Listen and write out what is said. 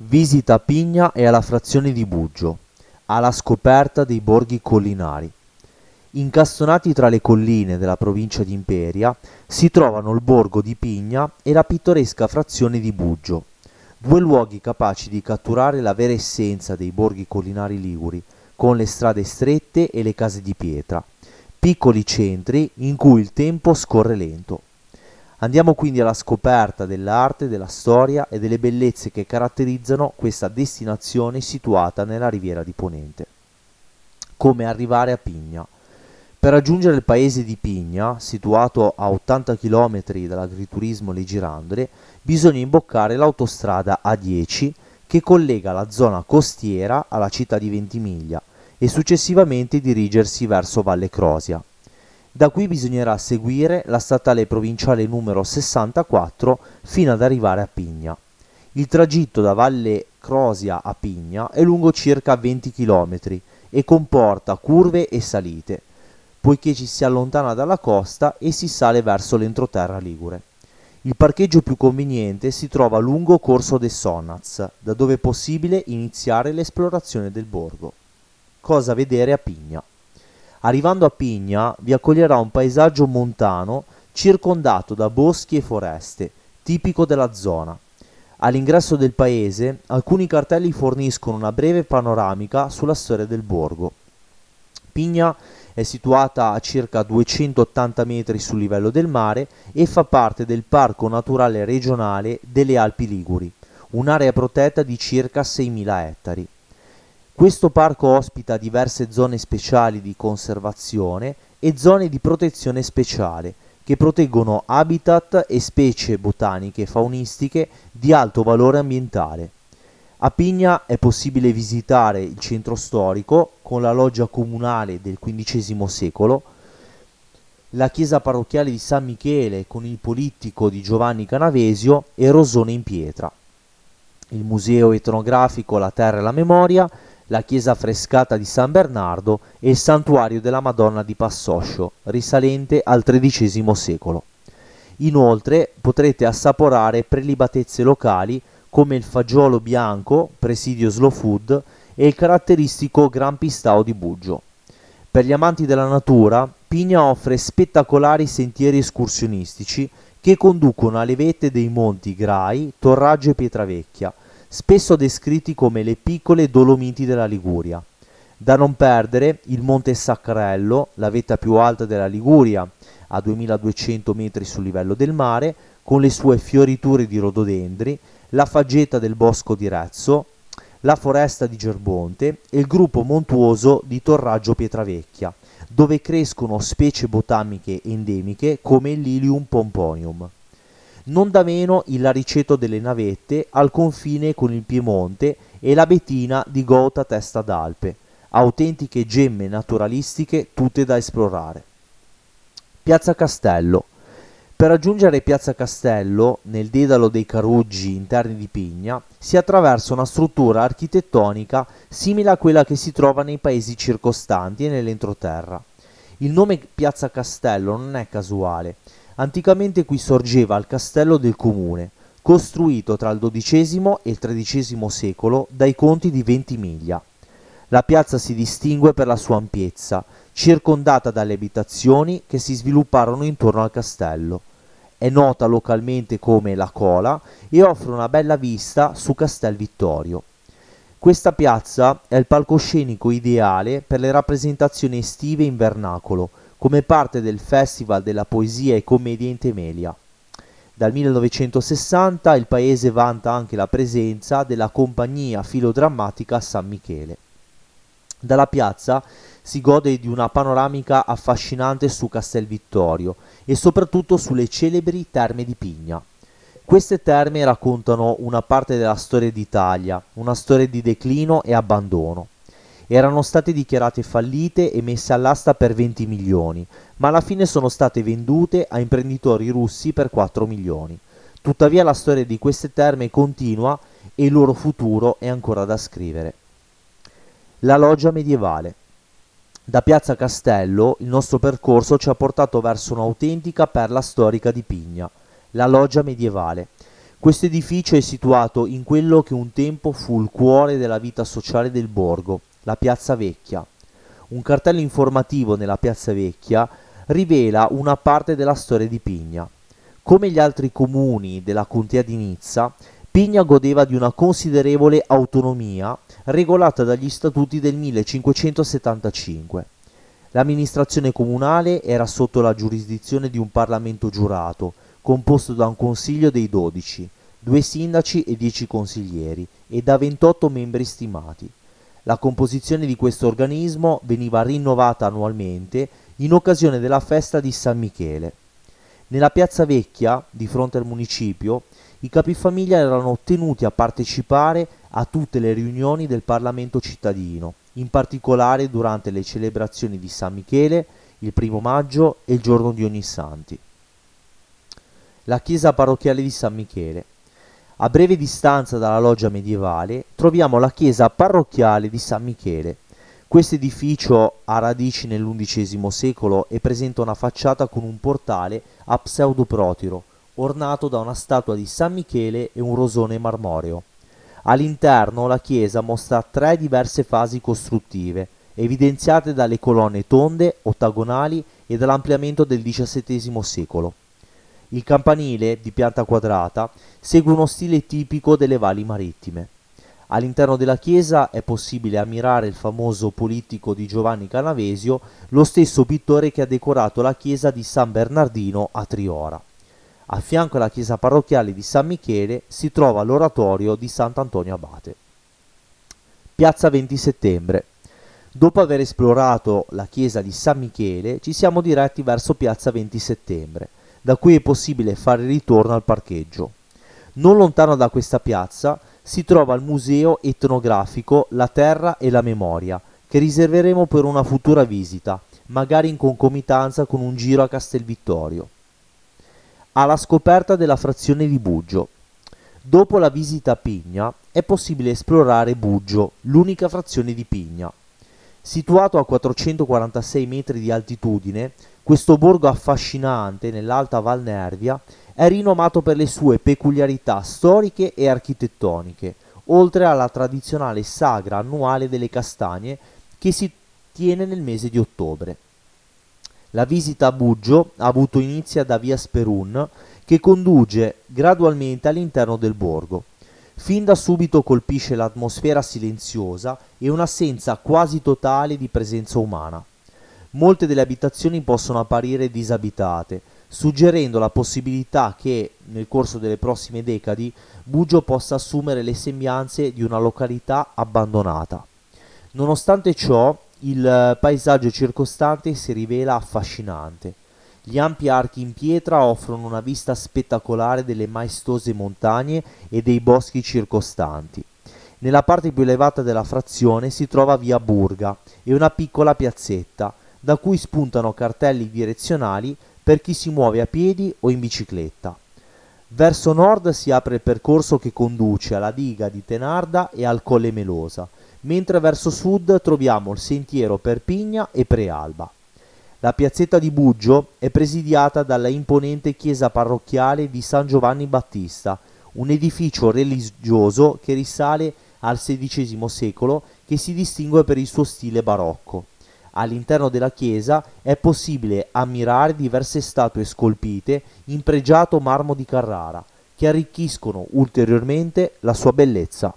Visita Pigna e alla frazione di Buggio, alla scoperta dei borghi collinari. Incastonati tra le colline della provincia di Imperia si trovano il borgo di Pigna e la pittoresca frazione di Buggio, due luoghi capaci di catturare la vera essenza dei borghi collinari liguri, con le strade strette e le case di pietra, piccoli centri in cui il tempo scorre lento. Andiamo quindi alla scoperta dell'arte, della storia e delle bellezze che caratterizzano questa destinazione situata nella riviera di Ponente. Come arrivare a Pigna? Per raggiungere il paese di Pigna, situato a 80 km dall'agriturismo Le Girandole, bisogna imboccare l'autostrada A10 che collega la zona costiera alla città di Ventimiglia e successivamente dirigersi verso Valle Crosia. Da qui bisognerà seguire la statale provinciale numero 64 fino ad arrivare a Pigna. Il tragitto da Valle Crosia a Pigna è lungo circa 20 km e comporta curve e salite, poiché ci si allontana dalla costa e si sale verso l'entroterra ligure. Il parcheggio più conveniente si trova lungo Corso de Sonnaz, da dove è possibile iniziare l'esplorazione del borgo. Cosa vedere a Pigna? Arrivando a Pigna vi accoglierà un paesaggio montano circondato da boschi e foreste, tipico della zona. All'ingresso del paese alcuni cartelli forniscono una breve panoramica sulla storia del borgo. Pigna è situata a circa 280 metri sul livello del mare e fa parte del Parco Naturale Regionale delle Alpi Liguri, un'area protetta di circa 6.000 ettari. Questo parco ospita diverse zone speciali di conservazione e zone di protezione speciale che proteggono habitat e specie botaniche e faunistiche di alto valore ambientale. A Pigna è possibile visitare il centro storico con la loggia comunale del XV secolo, la chiesa parrocchiale di San Michele con il polittico di Giovanni Canavesio e Rosone in pietra, il museo etnografico La Terra e la Memoria, la chiesa affrescata di San Bernardo e il santuario della Madonna di Passoscio, risalente al XIII secolo. Inoltre potrete assaporare prelibatezze locali come il fagiolo bianco, presidio slow food, e il caratteristico Gran Pistao di Buggio. Per gli amanti della natura, Pigna offre spettacolari sentieri escursionistici che conducono alle vette dei monti Grai, Torraggio e Pietravecchia, spesso descritti come le piccole Dolomiti della Liguria. Da non perdere il Monte Saccarello, la vetta più alta della Liguria, a 2200 metri sul livello del mare, con le sue fioriture di rododendri, la faggeta del bosco di Rezzo, la foresta di Gerbonte e il gruppo montuoso di Torraggio Pietravecchia, dove crescono specie botaniche endemiche come il Lilium pomponium non da meno il lariceto delle navette al confine con il Piemonte e la betina di Gota Testa d'Alpe, autentiche gemme naturalistiche tutte da esplorare. Piazza Castello. Per raggiungere Piazza Castello, nel dedalo dei Caruggi interni di Pigna, si attraversa una struttura architettonica simile a quella che si trova nei paesi circostanti e nell'entroterra. Il nome Piazza Castello non è casuale, Anticamente qui sorgeva il castello del comune, costruito tra il XII e il XIII secolo dai conti di Ventimiglia. La piazza si distingue per la sua ampiezza, circondata dalle abitazioni che si svilupparono intorno al castello. È nota localmente come La Cola e offre una bella vista su Castel Vittorio. Questa piazza è il palcoscenico ideale per le rappresentazioni estive in vernacolo, come parte del Festival della Poesia e Commedia in Temelia. Dal 1960 il paese vanta anche la presenza della compagnia filodrammatica San Michele. Dalla piazza si gode di una panoramica affascinante su Castel Vittorio e soprattutto sulle celebri terme di Pigna. Queste terme raccontano una parte della storia d'Italia, una storia di declino e abbandono erano state dichiarate fallite e messe all'asta per 20 milioni, ma alla fine sono state vendute a imprenditori russi per 4 milioni. Tuttavia la storia di queste terme continua e il loro futuro è ancora da scrivere. La loggia medievale. Da Piazza Castello il nostro percorso ci ha portato verso un'autentica perla storica di Pigna, la loggia medievale. Questo edificio è situato in quello che un tempo fu il cuore della vita sociale del borgo, la Piazza Vecchia. Un cartello informativo nella Piazza Vecchia rivela una parte della storia di Pigna. Come gli altri comuni della contea di Nizza, Pigna godeva di una considerevole autonomia regolata dagli statuti del 1575. L'amministrazione comunale era sotto la giurisdizione di un Parlamento giurato, composto da un consiglio dei dodici, due sindaci e dieci consiglieri, e da 28 membri stimati. La composizione di questo organismo veniva rinnovata annualmente in occasione della festa di San Michele. Nella piazza vecchia, di fronte al municipio, i capifamiglia erano tenuti a partecipare a tutte le riunioni del Parlamento cittadino, in particolare durante le celebrazioni di San Michele, il primo maggio e il giorno di Ognissanti la chiesa parrocchiale di San Michele. A breve distanza dalla loggia medievale troviamo la chiesa parrocchiale di San Michele. Questo edificio ha radici nell'undicesimo secolo e presenta una facciata con un portale a pseudoprotiro, ornato da una statua di San Michele e un rosone marmoreo. All'interno la chiesa mostra tre diverse fasi costruttive, evidenziate dalle colonne tonde, ottagonali e dall'ampliamento del XVII secolo. Il campanile, di pianta quadrata, segue uno stile tipico delle valli marittime. All'interno della chiesa è possibile ammirare il famoso politico di Giovanni Canavesio, lo stesso pittore che ha decorato la chiesa di San Bernardino a Triora. A fianco alla chiesa parrocchiale di San Michele si trova l'oratorio di Sant'Antonio Abate. Piazza 20 settembre. Dopo aver esplorato la chiesa di San Michele, ci siamo diretti verso Piazza 20 settembre da cui è possibile fare ritorno al parcheggio. Non lontano da questa piazza si trova il museo etnografico La Terra e la Memoria, che riserveremo per una futura visita, magari in concomitanza con un giro a Castelvittorio. Alla scoperta della frazione di Buggio. Dopo la visita a Pigna è possibile esplorare Buggio, l'unica frazione di Pigna. Situato a 446 metri di altitudine, questo borgo affascinante nell'alta Val Nervia è rinomato per le sue peculiarità storiche e architettoniche, oltre alla tradizionale sagra annuale delle castagne che si tiene nel mese di ottobre. La visita a Buggio ha avuto inizio da via Sperun che conduce gradualmente all'interno del borgo. Fin da subito colpisce l'atmosfera silenziosa e un'assenza quasi totale di presenza umana. Molte delle abitazioni possono apparire disabitate, suggerendo la possibilità che, nel corso delle prossime decadi, Bugio possa assumere le sembianze di una località abbandonata. Nonostante ciò, il paesaggio circostante si rivela affascinante. Gli ampi archi in pietra offrono una vista spettacolare delle maestose montagne e dei boschi circostanti. Nella parte più elevata della frazione si trova via Burga e una piccola piazzetta, da cui spuntano cartelli direzionali per chi si muove a piedi o in bicicletta. Verso nord si apre il percorso che conduce alla diga di Tenarda e al Colle Melosa, mentre verso sud troviamo il sentiero per Pigna e Prealba. La piazzetta di Buggio è presidiata dalla imponente chiesa parrocchiale di San Giovanni Battista, un edificio religioso che risale al XVI secolo che si distingue per il suo stile barocco. All'interno della chiesa è possibile ammirare diverse statue scolpite in pregiato marmo di Carrara, che arricchiscono ulteriormente la sua bellezza.